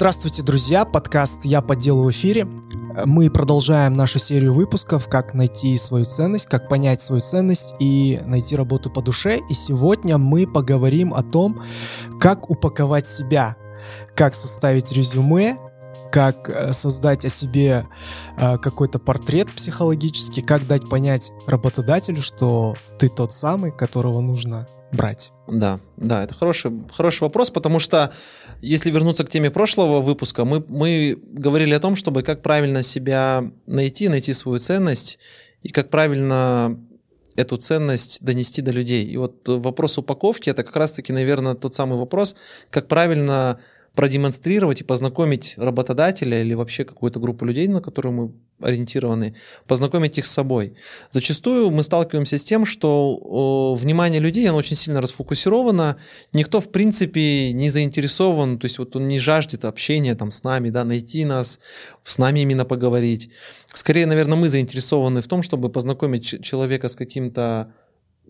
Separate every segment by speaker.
Speaker 1: Здравствуйте, друзья! Подкаст «Я по делу» в эфире. Мы продолжаем нашу серию выпусков «Как найти свою ценность», «Как понять свою ценность» и найти работу по душе. И сегодня мы поговорим о том, как упаковать себя, как составить резюме, как э, создать о себе э, какой-то портрет психологический, как дать понять работодателю, что ты тот самый, которого нужно брать.
Speaker 2: Да, да, это хороший, хороший вопрос, потому что если вернуться к теме прошлого выпуска, мы, мы говорили о том, чтобы как правильно себя найти, найти свою ценность и как правильно эту ценность донести до людей. И вот вопрос упаковки это как раз-таки, наверное, тот самый вопрос, как правильно продемонстрировать и познакомить работодателя или вообще какую-то группу людей, на которую мы ориентированы, познакомить их с собой. Зачастую мы сталкиваемся с тем, что внимание людей, оно очень сильно расфокусировано, никто в принципе не заинтересован, то есть вот он не жаждет общения там с нами, да, найти нас, с нами именно поговорить. Скорее, наверное, мы заинтересованы в том, чтобы познакомить человека с каким-то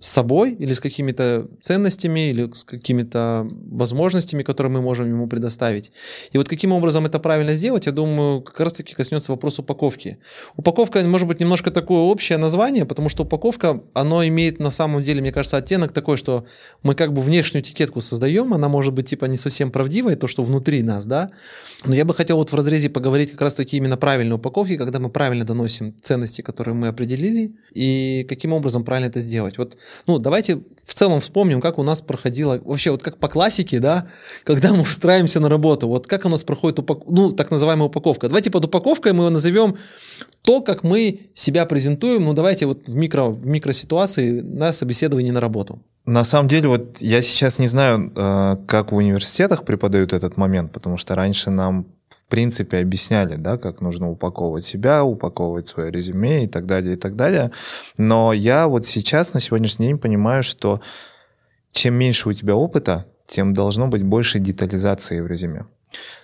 Speaker 2: с собой или с какими-то ценностями или с какими-то возможностями, которые мы можем ему предоставить. И вот каким образом это правильно сделать, я думаю, как раз-таки коснется вопрос упаковки. Упаковка может быть немножко такое общее название, потому что упаковка, оно имеет на самом деле, мне кажется, оттенок такой, что мы как бы внешнюю этикетку создаем, она может быть типа не совсем правдивая, то, что внутри нас, да. Но я бы хотел вот в разрезе поговорить как раз-таки именно правильной упаковки, когда мы правильно доносим ценности, которые мы определили, и каким образом правильно это сделать. Вот ну, давайте в целом вспомним, как у нас проходило, вообще вот как по классике, да, когда мы устраиваемся на работу, вот как у нас проходит, упак... ну, так называемая упаковка. Давайте под упаковкой мы его назовем то, как мы себя презентуем, ну, давайте вот в, микро, в микроситуации на собеседовании на работу.
Speaker 3: На самом деле, вот я сейчас не знаю, э, как в университетах преподают этот момент, потому что раньше нам в принципе объясняли, да, как нужно упаковывать себя, упаковывать свое резюме и так далее, и так далее. Но я вот сейчас, на сегодняшний день понимаю, что чем меньше у тебя опыта, тем должно быть больше детализации в резюме.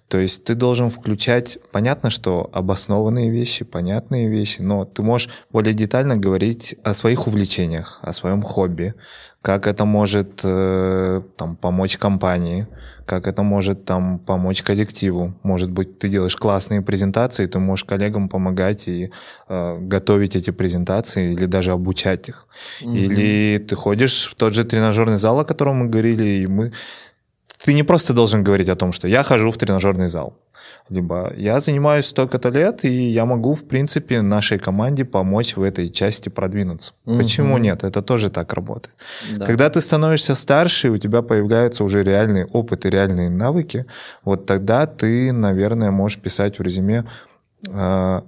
Speaker 3: То есть ты должен включать, понятно, что обоснованные вещи, понятные вещи, но ты можешь более детально говорить о своих увлечениях, о своем хобби, как это может э, там, помочь компании, как это может там, помочь коллективу. Может быть, ты делаешь классные презентации, ты можешь коллегам помогать и э, готовить эти презентации или даже обучать их. Mm-hmm. Или ты ходишь в тот же тренажерный зал, о котором мы говорили, и мы ты не просто должен говорить о том, что я хожу в тренажерный зал, либо я занимаюсь столько-то лет, и я могу, в принципе, нашей команде помочь в этой части продвинуться. Угу. Почему нет? Это тоже так работает. Да. Когда ты становишься старше, у тебя появляются уже реальный опыт и реальные навыки, вот тогда ты, наверное, можешь писать в резюме э,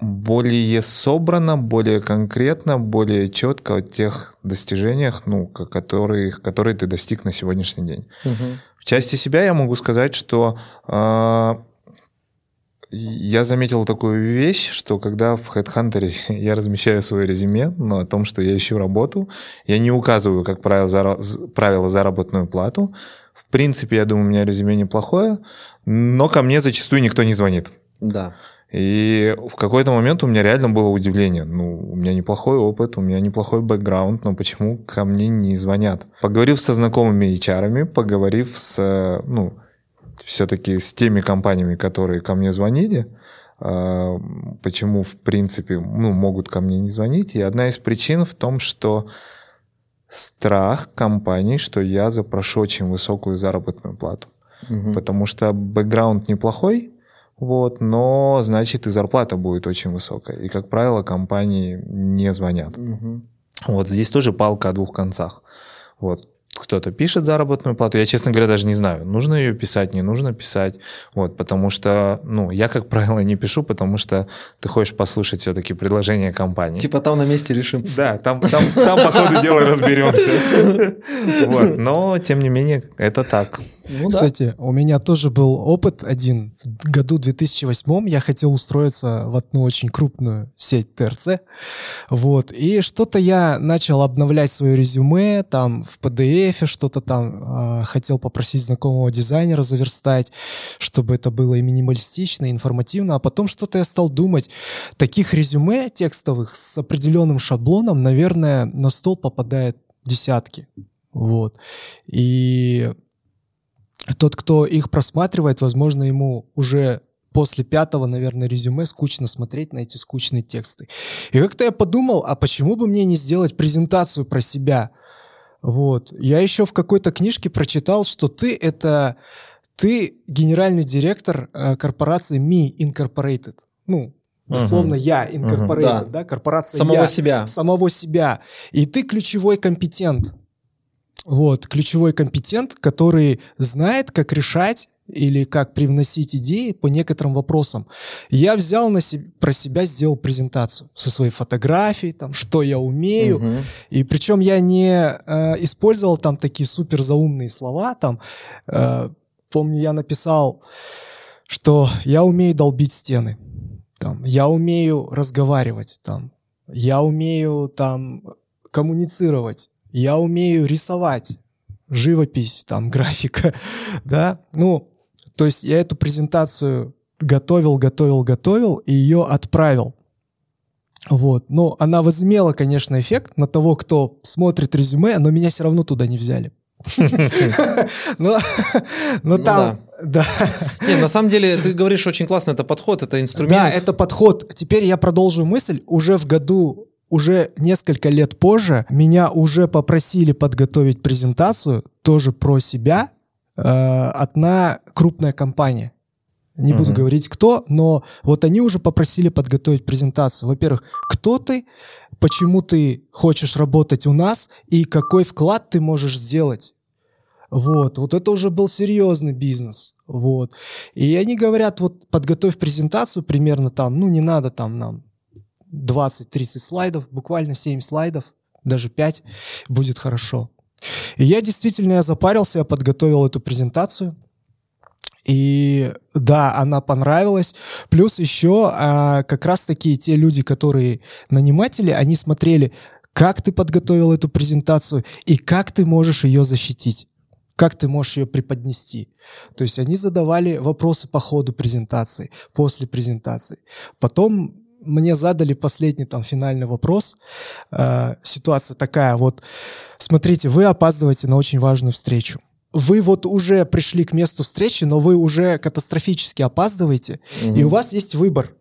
Speaker 3: более собрано, более конкретно, более четко о тех достижениях, ну, которые, которые ты достиг на сегодняшний день. Угу. В части себя я могу сказать, что э, я заметил такую вещь, что когда в HeadHunter я размещаю свое резюме ну, о том, что я ищу работу, я не указываю, как правило, за, правило заработную плату. В принципе, я думаю, у меня резюме неплохое, но ко мне зачастую никто не звонит.
Speaker 2: Да.
Speaker 3: И в какой-то момент у меня реально было удивление. Ну, у меня неплохой опыт, у меня неплохой бэкграунд, но почему ко мне не звонят? Поговорив со знакомыми HR, поговорив с, ну, все-таки с теми компаниями, которые ко мне звонили, а, почему, в принципе, ну, могут ко мне не звонить. И одна из причин в том, что страх компании, что я запрошу очень высокую заработную плату. Угу. Потому что бэкграунд неплохой, вот, но значит и зарплата будет очень высокая. И, как правило, компании не звонят. Угу. Вот здесь тоже палка о двух концах. Вот кто-то пишет заработную плату. Я, честно говоря, даже не знаю, нужно ее писать, не нужно писать. Вот, потому что, ну, я, как правило, не пишу, потому что ты хочешь послушать все-таки предложение компании.
Speaker 2: Типа там на месте решим.
Speaker 3: Да, там, там, там по ходу дела разберемся. Вот, но, тем не менее, это так.
Speaker 1: Ну, Кстати, да. у меня тоже был опыт один. В году 2008 я хотел устроиться в одну очень крупную сеть ТРЦ. Вот. И что-то я начал обновлять свое резюме, там в PDF что-то там э, хотел попросить знакомого дизайнера заверстать, чтобы это было и минималистично, и информативно. А потом что-то я стал думать. Таких резюме текстовых с определенным шаблоном, наверное, на стол попадает десятки. Вот. И тот, кто их просматривает, возможно, ему уже после пятого, наверное, резюме скучно смотреть на эти скучные тексты. И как-то я подумал, а почему бы мне не сделать презентацию про себя? Вот. Я еще в какой-то книжке прочитал, что ты — это... Ты генеральный директор э, корпорации Me Incorporated. Ну, дословно uh-huh. я Incorporated, uh-huh. да. да, корпорация
Speaker 2: Самого
Speaker 1: я,
Speaker 2: себя.
Speaker 1: Самого себя. И ты ключевой компетент. Вот, ключевой компетент, который знает, как решать или как привносить идеи по некоторым вопросам. Я взял на себе, про себя, сделал презентацию со своей фотографией, там, что я умею. Угу. И причем я не э, использовал там такие супер заумные слова. Там, э, помню, я написал, что я умею долбить стены. Там, я умею разговаривать. Там, я умею там коммуницировать. Я умею рисовать живопись, там, графика, да, ну, то есть я эту презентацию готовил, готовил, готовил и ее отправил. Вот. Ну, она возымела, конечно, эффект на того, кто смотрит резюме, но меня все равно туда не взяли. Но
Speaker 2: ну там... Да. Не, на самом деле, ты говоришь очень классно, это подход, это инструмент.
Speaker 1: Да, это подход. Теперь я продолжу мысль. Уже в году, уже несколько лет позже, меня уже попросили подготовить презентацию тоже про себя, Э, одна крупная компания. Не uh-huh. буду говорить кто, но вот они уже попросили подготовить презентацию. Во-первых, кто ты, почему ты хочешь работать у нас и какой вклад ты можешь сделать. Вот, вот это уже был серьезный бизнес. Вот. И они говорят, вот подготовь презентацию примерно там, ну не надо там нам 20-30 слайдов, буквально 7 слайдов, даже 5, будет хорошо. И я действительно я запарился, я подготовил эту презентацию. И да, она понравилась. Плюс еще а, как раз-таки те люди, которые наниматели, они смотрели, как ты подготовил эту презентацию и как ты можешь ее защитить как ты можешь ее преподнести. То есть они задавали вопросы по ходу презентации, после презентации. Потом мне задали последний там финальный вопрос. Э, ситуация такая, вот, смотрите, вы опаздываете на очень важную встречу. Вы вот уже пришли к месту встречи, но вы уже катастрофически опаздываете, угу. и у вас есть выбор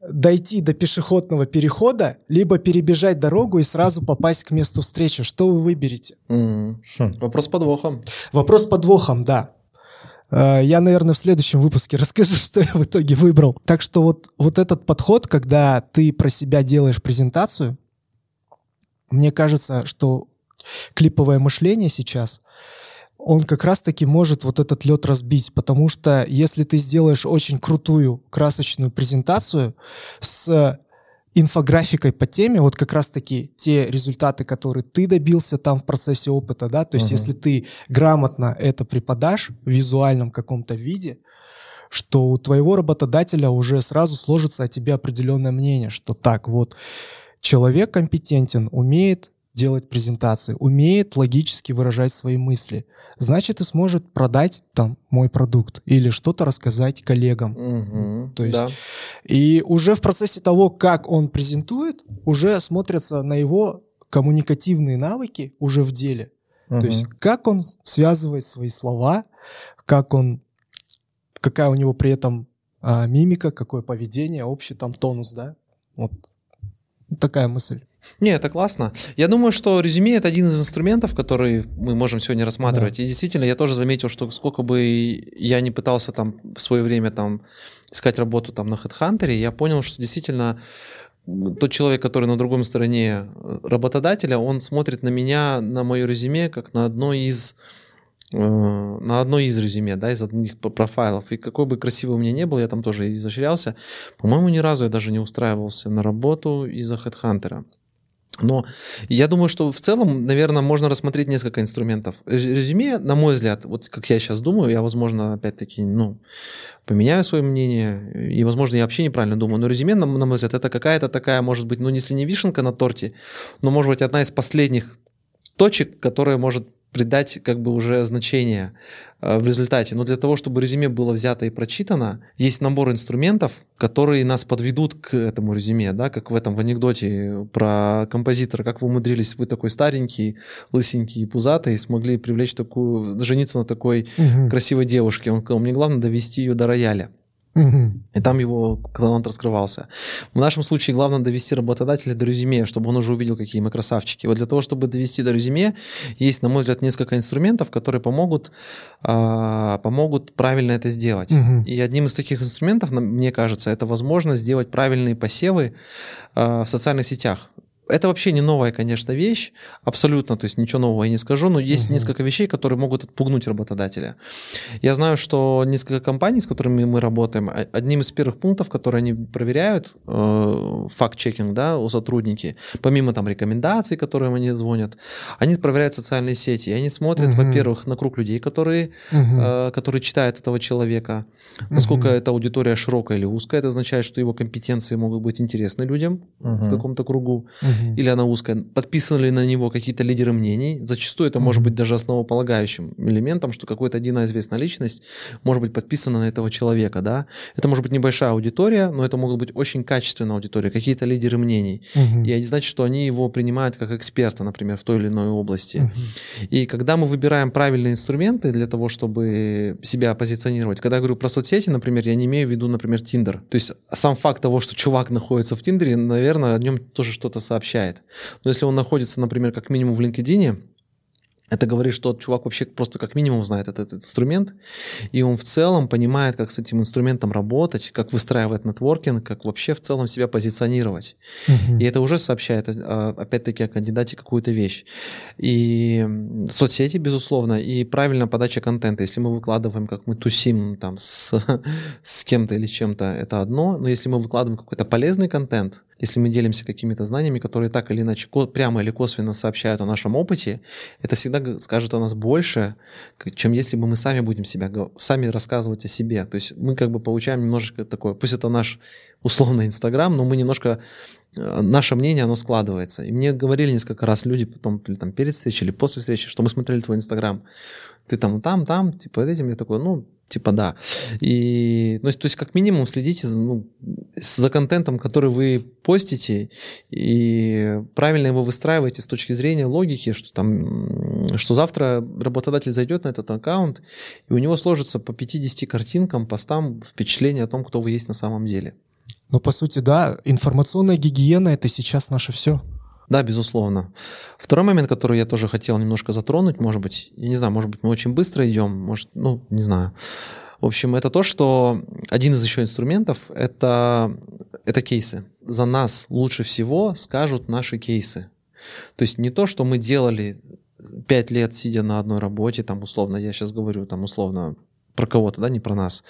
Speaker 1: дойти до пешеходного перехода, либо перебежать дорогу и сразу попасть к месту встречи. Что вы выберете?
Speaker 2: Mm. Хм. Вопрос с подвохом.
Speaker 1: Вопрос с подвохом, да. Э, я, наверное, в следующем выпуске расскажу, что я в итоге выбрал. Так что вот, вот этот подход, когда ты про себя делаешь презентацию, мне кажется, что клиповое мышление сейчас, он как раз-таки может вот этот лед разбить, потому что если ты сделаешь очень крутую красочную презентацию с инфографикой по теме, вот как раз-таки те результаты, которые ты добился там в процессе опыта, да, то есть uh-huh. если ты грамотно это преподашь в визуальном каком-то виде, что у твоего работодателя уже сразу сложится о тебе определенное мнение, что так, вот человек компетентен, умеет делать презентации, умеет логически выражать свои мысли, значит и сможет продать там мой продукт или что-то рассказать коллегам.
Speaker 2: Угу,
Speaker 1: То есть да. и уже в процессе того, как он презентует, уже смотрятся на его коммуникативные навыки уже в деле. Угу. То есть как он связывает свои слова, как он, какая у него при этом а, мимика, какое поведение, общий там тонус, да? Вот такая мысль.
Speaker 2: Не, это классно. Я думаю, что резюме это один из инструментов, который мы можем сегодня рассматривать. Да. И действительно, я тоже заметил, что сколько бы я не пытался там в свое время там искать работу там на HeadHunter, я понял, что действительно тот человек, который на другой стороне работодателя, он смотрит на меня, на мое резюме, как на одно из э, на одно из резюме, да, из одних профайлов. И какой бы красивый у меня не был, я там тоже изощрялся. По-моему, ни разу я даже не устраивался на работу из-за HeadHunter. Но я думаю, что в целом, наверное, можно рассмотреть несколько инструментов. Резюме, на мой взгляд, вот как я сейчас думаю, я, возможно, опять-таки, ну, поменяю свое мнение, и, возможно, я вообще неправильно думаю, но резюме, на, на мой взгляд, это какая-то такая, может быть, ну, если не вишенка на торте, но, может быть, одна из последних точек, которая может придать как бы уже значение э, в результате. Но для того, чтобы резюме было взято и прочитано, есть набор инструментов, которые нас подведут к этому резюме, да, как в этом в анекдоте про композитора, как вы умудрились, вы такой старенький, лысенький и пузатый, и смогли привлечь такую, жениться на такой угу. красивой девушке. Он сказал, мне главное довести ее до рояля. И там его талант раскрывался. В нашем случае главное довести работодателя до резюме, чтобы он уже увидел, какие мы красавчики. Вот для того, чтобы довести до резюме, есть, на мой взгляд, несколько инструментов, которые помогут, э, помогут правильно это сделать. Угу. И одним из таких инструментов, мне кажется, это возможность сделать правильные посевы э, в социальных сетях. Это вообще не новая, конечно, вещь, абсолютно, то есть ничего нового я не скажу, но есть угу. несколько вещей, которые могут отпугнуть работодателя. Я знаю, что несколько компаний, с которыми мы работаем, одним из первых пунктов, которые они проверяют, э, факт-чекинг, да, у сотрудники, помимо там рекомендаций, которые они звонят, они проверяют социальные сети, и они смотрят, угу. во-первых, на круг людей, которые, угу. э, которые читают этого человека, насколько угу. эта аудитория широкая или узкая, это означает, что его компетенции могут быть интересны людям угу. в каком-то кругу. Угу или она узкая, подписаны ли на него какие-то лидеры мнений. Зачастую это может быть даже основополагающим элементом, что какой-то один известная личность может быть подписана на этого человека. Да? Это может быть небольшая аудитория, но это могут быть очень качественная аудитория, какие-то лидеры мнений. Угу. И это значит, что они его принимают как эксперта, например, в той или иной области. Угу. И когда мы выбираем правильные инструменты для того, чтобы себя позиционировать, когда я говорю про соцсети, например, я не имею в виду, например, Тиндер. То есть сам факт того, что чувак находится в Тиндере, наверное, о нем тоже что-то сообщает сообщает. Но если он находится, например, как минимум в LinkedIn, это говорит, что тот чувак вообще просто как минимум знает этот, этот инструмент, и он в целом понимает, как с этим инструментом работать, как выстраивать нетворкинг, как вообще в целом себя позиционировать. Uh-huh. И это уже сообщает, а, опять-таки, о кандидате какую-то вещь. И соцсети, безусловно, и правильная подача контента. Если мы выкладываем, как мы тусим там с, с кем-то или чем-то, это одно, но если мы выкладываем какой-то полезный контент, если мы делимся какими-то знаниями, которые так или иначе прямо или косвенно сообщают о нашем опыте, это всегда скажет о нас больше, чем если бы мы сами будем себя, сами рассказывать о себе. То есть мы как бы получаем немножечко такое, пусть это наш условный Инстаграм, но мы немножко э, наше мнение, оно складывается. И мне говорили несколько раз люди потом, или там перед встречей, или после встречи, что мы смотрели твой Инстаграм. Ты там, там, там, типа этим. Я такой, ну, Типа да. И, ну, то есть, как минимум, следите за, ну, за контентом, который вы постите, и правильно его выстраиваете с точки зрения логики, что там, что завтра работодатель зайдет на этот аккаунт, и у него сложится по 50 картинкам, постам впечатление о том, кто вы есть на самом деле.
Speaker 1: Ну, по сути, да, информационная гигиена — это сейчас наше все.
Speaker 2: Да, безусловно. Второй момент, который я тоже хотел немножко затронуть, может быть, я не знаю, может быть, мы очень быстро идем, может, ну, не знаю. В общем, это то, что один из еще инструментов это, это кейсы. За нас лучше всего скажут наши кейсы. То есть не то, что мы делали пять лет, сидя на одной работе, там условно, я сейчас говорю, там условно про кого-то, да, не про нас.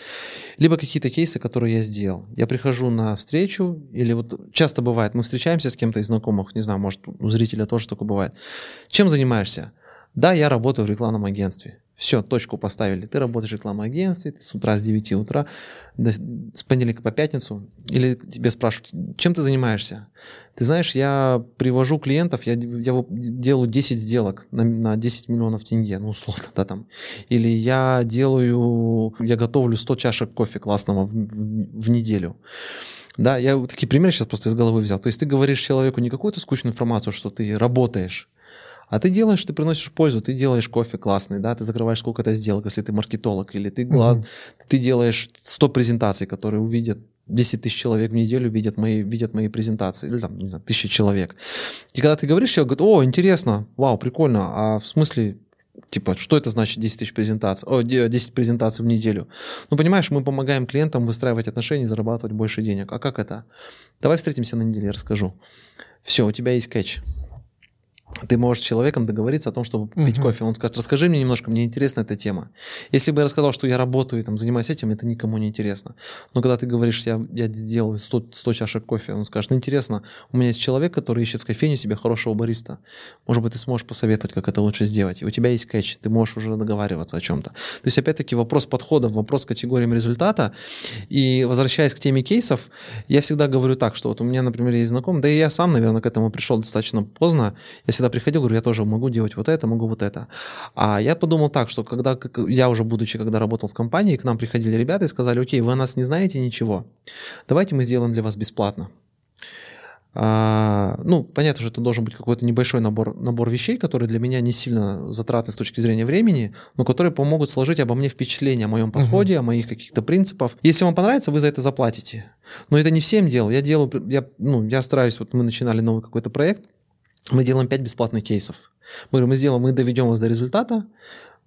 Speaker 2: Либо какие-то кейсы, которые я сделал. Я прихожу на встречу, или вот часто бывает, мы встречаемся с кем-то из знакомых, не знаю, может, у зрителя тоже такое бывает. Чем занимаешься? Да, я работаю в рекламном агентстве. Все, точку поставили. Ты работаешь в рекламном агентстве, ты с утра с 9 утра, с понедельника по пятницу. Или тебе спрашивают, чем ты занимаешься? Ты знаешь, я привожу клиентов, я, я делаю 10 сделок на, на 10 миллионов тенге, ну, условно, да, там. Или я делаю, я готовлю 100 чашек кофе классного в, в, в неделю. Да, я такие примеры сейчас просто из головы взял. То есть ты говоришь человеку не какую-то скучную информацию, что ты работаешь, а ты делаешь, ты приносишь пользу, ты делаешь кофе классный, да, ты закрываешь сколько-то сделок, если ты маркетолог, или ты, mm-hmm. ты делаешь 100 презентаций, которые увидят 10 тысяч человек в неделю видят мои, видят мои презентации, или там, не знаю, тысячи человек. И когда ты говоришь, человек говорит, о, интересно, вау, прикольно, а в смысле, типа, что это значит 10 тысяч презентаций, о, 10 презентаций в неделю? Ну, понимаешь, мы помогаем клиентам выстраивать отношения и зарабатывать больше денег. А как это? Давай встретимся на неделе, я расскажу. Все, у тебя есть кэч ты можешь с человеком договориться о том, чтобы пить uh-huh. кофе. Он скажет, расскажи мне немножко, мне интересна эта тема. Если бы я рассказал, что я работаю и там, занимаюсь этим, это никому не интересно. Но когда ты говоришь, я, я сделаю 100, 100 чашек кофе, он скажет, ну интересно, у меня есть человек, который ищет в кофейне себе хорошего бариста. Может быть, ты сможешь посоветовать, как это лучше сделать. И у тебя есть кэч, ты можешь уже договариваться о чем-то. То есть, опять-таки, вопрос подхода, вопрос категориям результата. И возвращаясь к теме кейсов, я всегда говорю так, что вот у меня, например, есть знакомый, да и я сам, наверное, к этому пришел достаточно поздно. Я всегда приходил, говорю, я тоже могу делать вот это, могу вот это. А я подумал так, что когда я уже будучи, когда работал в компании, к нам приходили ребята и сказали, окей, вы о нас не знаете ничего, давайте мы сделаем для вас бесплатно. А, ну, понятно, что это должен быть какой-то небольшой набор, набор вещей, которые для меня не сильно затратны с точки зрения времени, но которые помогут сложить обо мне впечатление о моем подходе, uh-huh. о моих каких-то принципах. Если вам понравится, вы за это заплатите. Но это не всем делал. Я делаю, я, ну, я стараюсь, вот мы начинали новый какой-то проект, мы делаем 5 бесплатных кейсов. Мы говорим, мы сделаем, мы доведем вас до результата,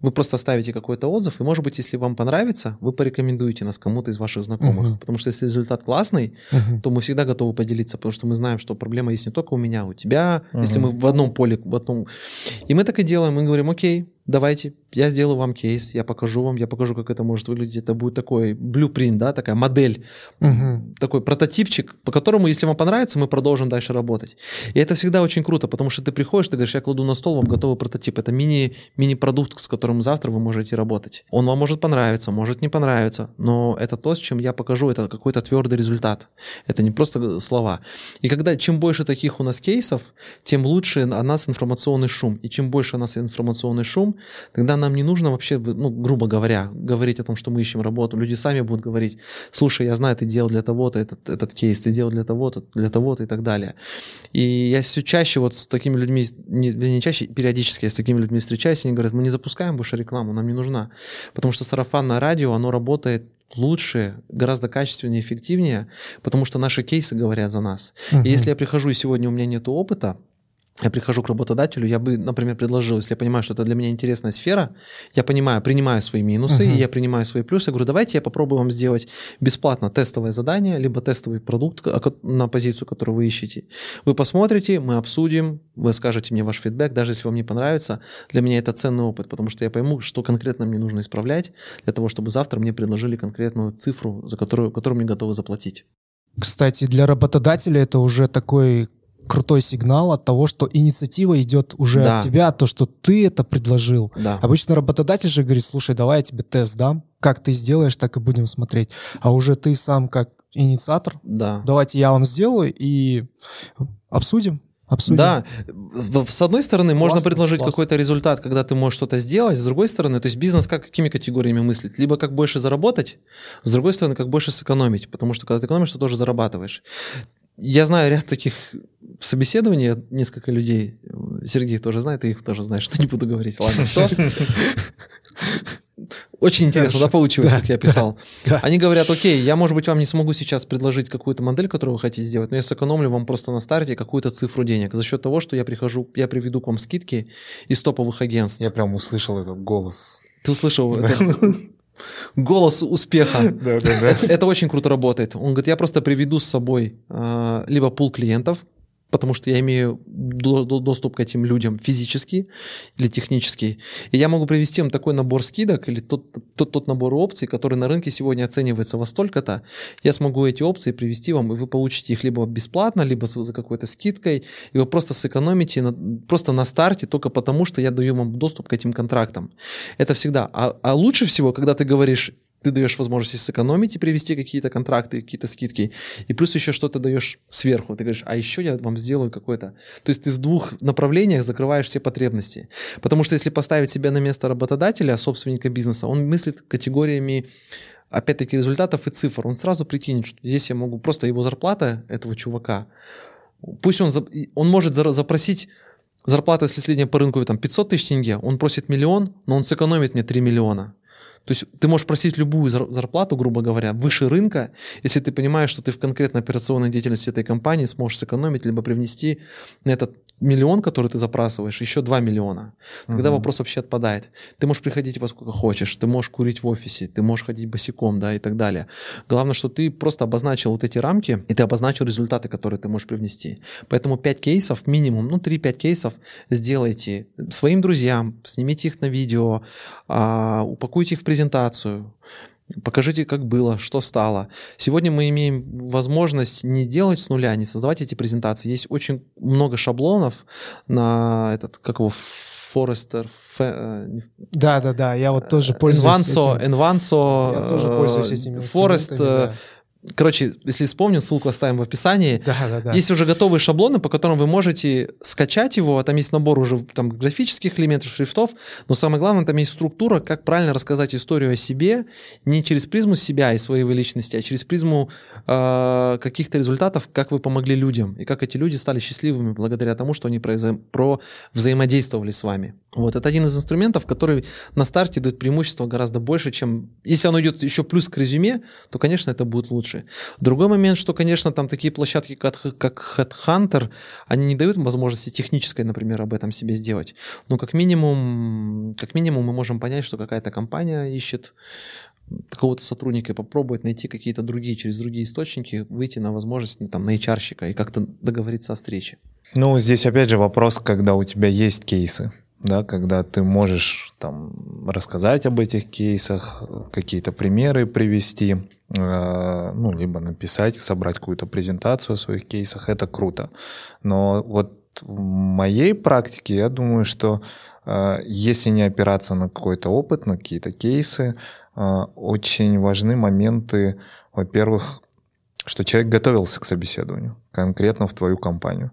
Speaker 2: вы просто оставите какой-то отзыв, и, может быть, если вам понравится, вы порекомендуете нас кому-то из ваших знакомых. Uh-huh. Потому что если результат классный, uh-huh. то мы всегда готовы поделиться, потому что мы знаем, что проблема есть не только у меня, а у тебя, uh-huh. если мы в одном поле, в одном... И мы так и делаем, мы говорим, окей, давайте, я сделаю вам кейс, я покажу вам, я покажу, как это может выглядеть. Это будет такой блюпринт, да, такая модель, угу. такой прототипчик, по которому, если вам понравится, мы продолжим дальше работать. И это всегда очень круто, потому что ты приходишь, ты говоришь, я кладу на стол вам готовый прототип. Это мини, мини-продукт, с которым завтра вы можете работать. Он вам может понравиться, может не понравиться, но это то, с чем я покажу, это какой-то твердый результат. Это не просто слова. И когда чем больше таких у нас кейсов, тем лучше о нас информационный шум. И чем больше у нас информационный шум, тогда нам не нужно вообще, ну, грубо говоря, говорить о том, что мы ищем работу. Люди сами будут говорить, слушай, я знаю, ты делал для того-то этот, этот кейс, ты делал для того-то, для того-то и так далее. И я все чаще вот с такими людьми, не, не чаще, периодически я с такими людьми встречаюсь, и они говорят, мы не запускаем больше рекламу, нам не нужна. Потому что сарафанное радио, оно работает лучше, гораздо качественнее, эффективнее, потому что наши кейсы говорят за нас. Uh-huh. И если я прихожу, и сегодня у меня нет опыта, я прихожу к работодателю, я бы, например, предложил, если я понимаю, что это для меня интересная сфера, я понимаю, принимаю свои минусы, uh-huh. и я принимаю свои плюсы, я говорю, давайте я попробую вам сделать бесплатно тестовое задание, либо тестовый продукт на позицию, которую вы ищете. Вы посмотрите, мы обсудим, вы скажете мне ваш фидбэк, даже если вам не понравится, для меня это ценный опыт, потому что я пойму, что конкретно мне нужно исправлять для того, чтобы завтра мне предложили конкретную цифру, за которую, которую мне готовы заплатить.
Speaker 1: Кстати, для работодателя это уже такой крутой сигнал от того, что инициатива идет уже да. от тебя, то, что ты это предложил. Да. Обычно работодатель же говорит, слушай, давай я тебе тест дам, как ты сделаешь, так и будем смотреть. А уже ты сам как инициатор, да. давайте я вам сделаю и обсудим. Обсудим.
Speaker 2: Да, с одной стороны, классно, можно предложить классно. какой-то результат, когда ты можешь что-то сделать, с другой стороны, то есть бизнес как какими категориями мыслить? Либо как больше заработать, с другой стороны, как больше сэкономить, потому что когда ты экономишь, ты тоже зарабатываешь. Я знаю ряд таких собеседований, несколько людей, Сергей тоже знает, ты их тоже знаешь, что не буду говорить, ладно, кто? Очень интересно, Хорошо. да, получилось, да, как я писал. Да, да. Они говорят, окей, я, может быть, вам не смогу сейчас предложить какую-то модель, которую вы хотите сделать, но я сэкономлю вам просто на старте какую-то цифру денег за счет того, что я прихожу, я приведу к вам скидки из топовых агентств.
Speaker 3: Я прям услышал этот голос.
Speaker 2: Ты услышал этот голос успеха. Да, да, да. Это, это очень круто работает. Он говорит, я просто приведу с собой э, либо пул клиентов, потому что я имею доступ к этим людям физически или технически. И я могу привести им такой набор скидок или тот, тот, тот набор опций, который на рынке сегодня оценивается во столько-то. Я смогу эти опции привести вам, и вы получите их либо бесплатно, либо за какой-то скидкой, и вы просто сэкономите на, просто на старте только потому, что я даю вам доступ к этим контрактам. Это всегда. А, а лучше всего, когда ты говоришь, ты даешь возможность сэкономить и привести какие-то контракты, какие-то скидки, и плюс еще что-то даешь сверху. Ты говоришь, а еще я вам сделаю какой-то. То есть ты в двух направлениях закрываешь все потребности. Потому что если поставить себя на место работодателя, собственника бизнеса, он мыслит категориями опять-таки результатов и цифр. Он сразу прикинет, что здесь я могу просто его зарплата этого чувака, пусть он, он может запросить зарплата, если средняя по рынку там 500 тысяч тенге, он просит миллион, но он сэкономит мне 3 миллиона. То есть ты можешь просить любую зарплату, грубо говоря, выше рынка, если ты понимаешь, что ты в конкретной операционной деятельности этой компании сможешь сэкономить, либо привнести на этот миллион, который ты запрашиваешь, еще 2 миллиона. Тогда угу. вопрос вообще отпадает. Ты можешь приходить во сколько хочешь, ты можешь курить в офисе, ты можешь ходить босиком, да, и так далее. Главное, что ты просто обозначил вот эти рамки, и ты обозначил результаты, которые ты можешь привнести. Поэтому 5 кейсов минимум, ну 3-5 кейсов сделайте своим друзьям, снимите их на видео, а, упакуйте их в презентацию, Покажите, как было, что стало. Сегодня мы имеем возможность не делать с нуля, не создавать эти презентации. Есть очень много шаблонов на этот, как его, Forester.
Speaker 1: Э, да, да, да, я вот тоже пользуюсь
Speaker 2: Envanso, этим. Envanso,
Speaker 1: я тоже пользуюсь этими
Speaker 2: Forest,
Speaker 1: да.
Speaker 2: Короче, если вспомним, ссылку оставим в описании.
Speaker 1: Да, да, да.
Speaker 2: Есть уже готовые шаблоны, по которым вы можете скачать его. Там есть набор уже там, графических элементов, шрифтов. Но самое главное, там есть структура, как правильно рассказать историю о себе не через призму себя и своей личности, а через призму э, каких-то результатов, как вы помогли людям и как эти люди стали счастливыми благодаря тому, что они про, про взаимодействовали с вами. Вот это один из инструментов, который на старте дает преимущество гораздо больше, чем если оно идет еще плюс к резюме, то, конечно, это будет лучше лучше. Другой момент, что, конечно, там такие площадки, как, Headhunter, они не дают возможности технической, например, об этом себе сделать. Но как минимум, как минимум мы можем понять, что какая-то компания ищет какого-то сотрудника и попробовать найти какие-то другие, через другие источники, выйти на возможность ну, там, на HR-щика и как-то договориться о встрече.
Speaker 3: Ну, здесь опять же вопрос, когда у тебя есть кейсы да, когда ты можешь там рассказать об этих кейсах, какие-то примеры привести, э, ну, либо написать, собрать какую-то презентацию о своих кейсах, это круто. Но вот в моей практике я думаю, что э, если не опираться на какой-то опыт, на какие-то кейсы, э, очень важны моменты, во-первых, что человек готовился к собеседованию, конкретно в твою компанию.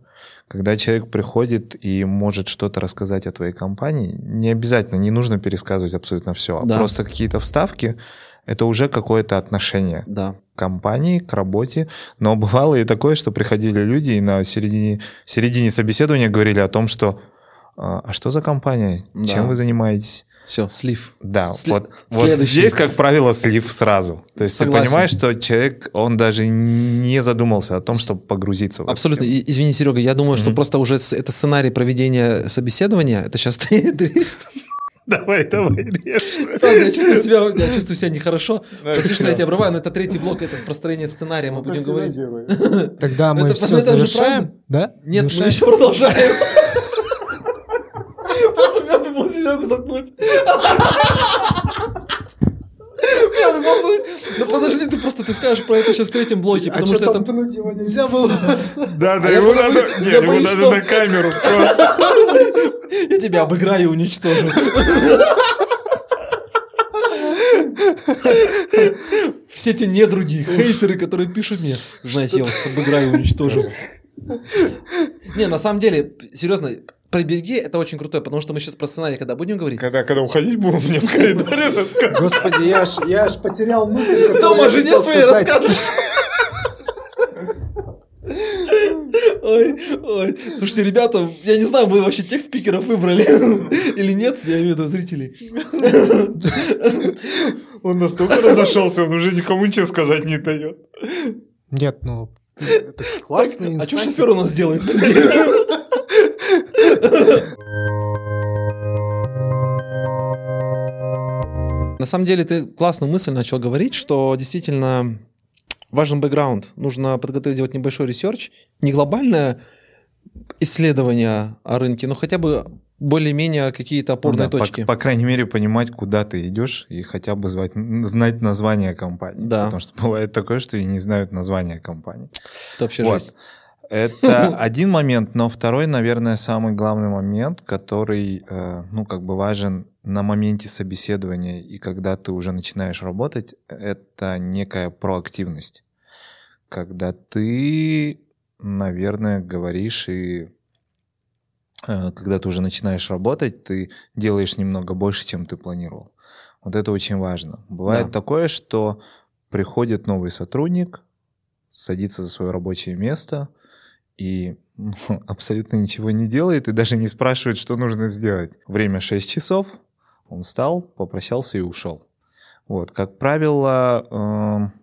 Speaker 3: Когда человек приходит и может что-то рассказать о твоей компании, не обязательно, не нужно пересказывать абсолютно все, а да. просто какие-то вставки, это уже какое-то отношение
Speaker 2: да.
Speaker 3: к компании, к работе. Но бывало и такое, что приходили люди и на середине, середине собеседования говорили о том, что а, а что за компания, да. чем вы занимаетесь?
Speaker 2: Все, слив.
Speaker 3: Да, Сли... вот, вот здесь, как правило, слив сразу. То есть Согласен. ты понимаешь, что человек, он даже не задумался о том, чтобы погрузиться в
Speaker 2: Абсолютно. Это. Извини, Серега, я думаю, mm-hmm. что просто уже это сценарий проведения собеседования. Это сейчас ты...
Speaker 3: Давай, давай,
Speaker 2: я чувствую себя, я чувствую себя нехорошо. Прости, что я тебя обрываю, но это третий блок, это простроение сценария, мы будем говорить.
Speaker 1: Тогда мы все завершаем, да?
Speaker 2: Нет, мы еще продолжаем. Просто мне надо было Серегу заткнуть. Ну подожди, ты просто ты скажешь про это сейчас в третьем блоке, потому что это...
Speaker 1: пнуть его нельзя было?
Speaker 3: Да, да, его надо... Нет, его надо на камеру просто.
Speaker 2: Я тебя обыграю и уничтожу. Все те недруги, хейтеры, которые пишут мне, знаете, я вас обыграю и уничтожу. Не, на самом деле, серьезно, про береги это очень крутой, потому что мы сейчас про сценарий, когда будем говорить.
Speaker 3: Когда, когда уходить будем, мне в коридоре
Speaker 1: рассказывать. Господи, я аж, я аж потерял мысль.
Speaker 2: Дома жене своей расскажешь. Ой, ой. Слушайте, ребята, я не знаю, вы вообще тех спикеров выбрали или нет, я имею в виду зрителей.
Speaker 3: Он настолько разошелся, он уже никому ничего сказать не дает.
Speaker 1: Нет, ну, это классный
Speaker 2: А что шофер у нас делает На самом деле ты классную мысль начал говорить, что действительно важен бэкграунд. Нужно подготовить, сделать небольшой research, не глобальное исследование о рынке, но хотя бы более-менее какие-то опорные
Speaker 3: ну, да,
Speaker 2: точки.
Speaker 3: По, по крайней мере, понимать, куда ты идешь, и хотя бы звать, знать название компании.
Speaker 2: Да.
Speaker 3: Потому что бывает такое, что и не знают название компании.
Speaker 2: Это вообще вот. жесть.
Speaker 3: Это один момент, но второй, наверное, самый главный момент, который, э, ну, как бы важен на моменте собеседования и когда ты уже начинаешь работать, это некая проактивность. Когда ты, наверное, говоришь и э, когда ты уже начинаешь работать, ты делаешь немного больше, чем ты планировал. Вот это очень важно. Бывает да. такое, что приходит новый сотрудник, садится за свое рабочее место, и ну, абсолютно ничего не делает и даже не спрашивает, что нужно сделать. Время 6 часов, он встал, попрощался и ушел. Вот, как правило, э,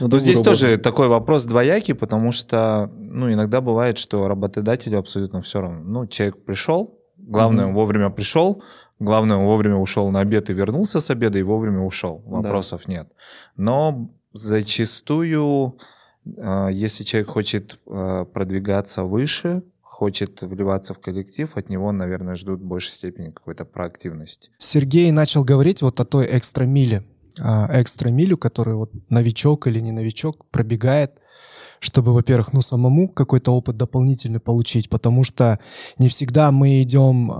Speaker 3: ну, здесь тоже такой вопрос двоякий, потому что, ну, иногда бывает, что работодателю абсолютно все равно. Ну, человек пришел, главное, mm-hmm. вовремя пришел, главное, он вовремя ушел на обед и вернулся с обеда, и вовремя ушел. Вопросов да. нет. Но зачастую если человек хочет а, продвигаться выше, хочет вливаться в коллектив, от него, наверное, ждут в большей степени какой-то проактивности.
Speaker 1: Сергей начал говорить вот о той экстра миле, а, экстра милю, которую вот новичок или не новичок пробегает, чтобы, во-первых, ну самому какой-то опыт дополнительный получить, потому что не всегда мы идем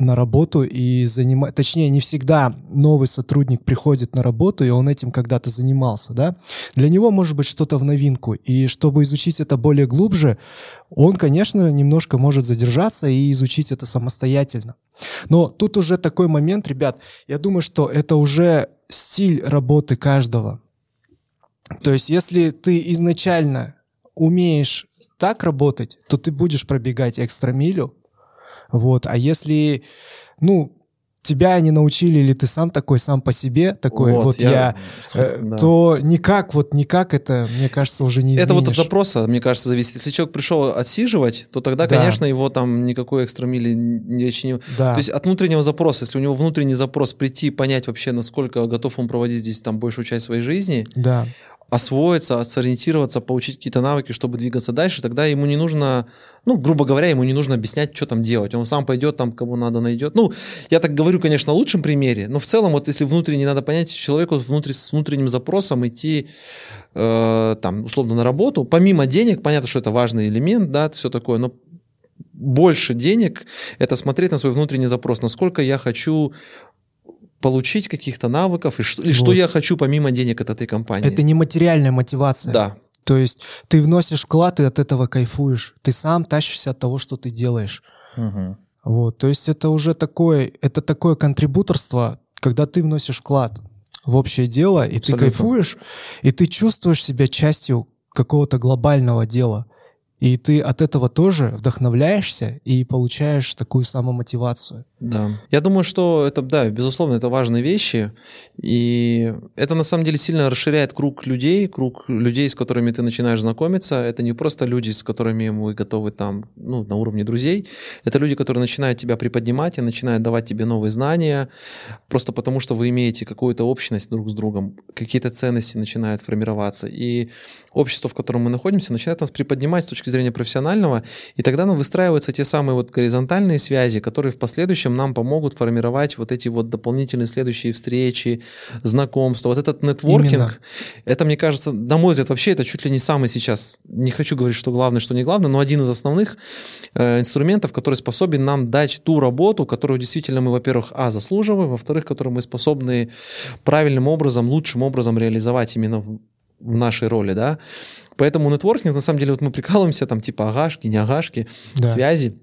Speaker 1: на работу и занимать, точнее, не всегда новый сотрудник приходит на работу, и он этим когда-то занимался, да. Для него может быть что-то в новинку, и чтобы изучить это более глубже, он, конечно, немножко может задержаться и изучить это самостоятельно. Но тут уже такой момент, ребят, я думаю, что это уже стиль работы каждого. То есть, если ты изначально умеешь так работать, то ты будешь пробегать экстра-милю. Вот. А если, ну, тебя не научили, или ты сам такой, сам по себе такой, вот, вот я, я э, да. то никак, вот никак это, мне кажется, уже не изменишь.
Speaker 2: Это вот от запроса, мне кажется, зависит. Если человек пришел отсиживать, то тогда, да. конечно, его там никакой экстрамили речи не... Да. То есть от внутреннего запроса, если у него внутренний запрос прийти, понять вообще, насколько готов он проводить здесь там большую часть своей жизни,
Speaker 1: да
Speaker 2: освоиться, сориентироваться, получить какие-то навыки, чтобы двигаться дальше, тогда ему не нужно, ну, грубо говоря, ему не нужно объяснять, что там делать. Он сам пойдет там, кого надо найдет. Ну, я так говорю, конечно, в лучшем примере, но в целом, вот если внутренне надо понять, человеку внутри, с внутренним запросом идти э, там, условно, на работу, помимо денег, понятно, что это важный элемент, да, все такое, но больше денег – это смотреть на свой внутренний запрос, насколько я хочу получить каких-то навыков, и что, и вот. что я хочу помимо денег от этой компании.
Speaker 1: Это не материальная мотивация.
Speaker 2: Да.
Speaker 1: То есть ты вносишь вклад и от этого кайфуешь. Ты сам тащишься от того, что ты делаешь.
Speaker 2: Угу.
Speaker 1: Вот, то есть это уже такое, это такое контрибуторство, когда ты вносишь вклад в общее дело, и Абсолютно. ты кайфуешь, и ты чувствуешь себя частью какого-то глобального дела. И ты от этого тоже вдохновляешься и получаешь такую самомотивацию.
Speaker 2: Да. Я думаю, что это, да, безусловно, это важные вещи. И это на самом деле сильно расширяет круг людей, круг людей, с которыми ты начинаешь знакомиться. Это не просто люди, с которыми вы готовы там, ну, на уровне друзей. Это люди, которые начинают тебя приподнимать и начинают давать тебе новые знания, просто потому что вы имеете какую-то общность друг с другом, какие-то ценности начинают формироваться. И общество, в котором мы находимся, начинает нас приподнимать с точки зрения профессионального, и тогда нам выстраиваются те самые вот горизонтальные связи, которые в последующем нам помогут формировать вот эти вот дополнительные следующие встречи, знакомства. Вот этот нетворкинг, Именно. это, мне кажется, на мой взгляд, вообще это чуть ли не самый сейчас, не хочу говорить, что главное, что не главное, но один из основных э, инструментов, который способен нам дать ту работу, которую действительно мы, во-первых, а, заслуживаем, во-вторых, которую мы способны правильным образом, лучшим образом реализовать именно в, в нашей роли, да. Поэтому нетворкинг, на самом деле, вот мы прикалываемся, там, типа, агашки, не агашки, да. связи.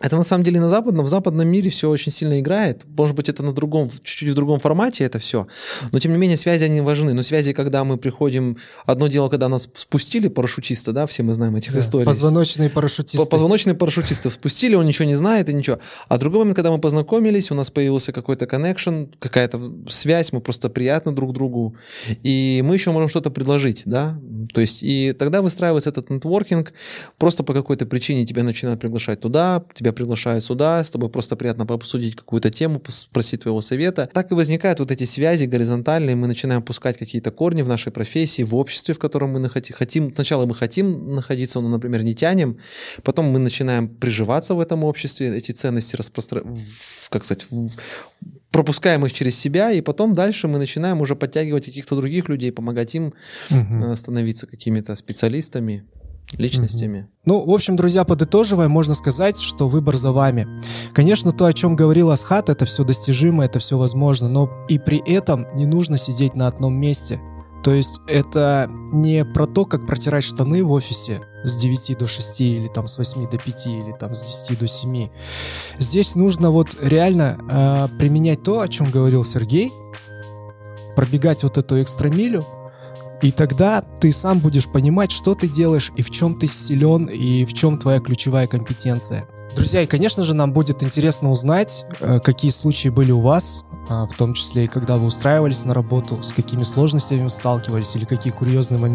Speaker 2: Это на самом деле на западном, в западном мире все очень сильно играет. Может быть, это на другом, чуть-чуть в другом формате это все. Но тем не менее, связи они важны. Но связи, когда мы приходим, одно дело, когда нас спустили парашютиста, да, все мы знаем этих да, историй.
Speaker 1: Позвоночные парашютисты.
Speaker 2: Позвоночные парашютисты спустили, он ничего не знает и ничего. А другой момент, когда мы познакомились, у нас появился какой-то коннекшн, какая-то связь, мы просто приятны друг другу, и мы еще можем что-то предложить, да. То есть, и тогда выстраивается этот нетворкинг, просто по какой-то причине тебя начинают приглашать туда, тебя приглашают сюда, с тобой просто приятно обсудить какую-то тему, спросить твоего совета. Так и возникают вот эти связи горизонтальные, мы начинаем пускать какие-то корни в нашей профессии, в обществе, в котором мы хотим. Сначала мы хотим находиться, но, например, не тянем, потом мы начинаем приживаться в этом обществе, эти ценности распространяем, как сказать, пропускаем их через себя, и потом дальше мы начинаем уже подтягивать каких-то других людей, помогать им угу. становиться какими-то специалистами личностями.
Speaker 1: Ну, в общем, друзья, подытоживая, можно сказать, что выбор за вами. Конечно, то, о чем говорил Асхат, это все достижимо, это все возможно, но и при этом не нужно сидеть на одном месте. То есть это не про то, как протирать штаны в офисе с 9 до 6 или там с 8 до 5 или там с 10 до 7. Здесь нужно вот реально э, применять то, о чем говорил Сергей, пробегать вот эту экстрамилю, и тогда ты сам будешь понимать, что ты делаешь и в чем ты силен, и в чем твоя ключевая компетенция. Друзья, и, конечно же, нам будет интересно узнать, э, какие случаи были у вас, а, в том числе и когда вы устраивались на работу, с какими сложностями сталкивались или какие курьезные моменты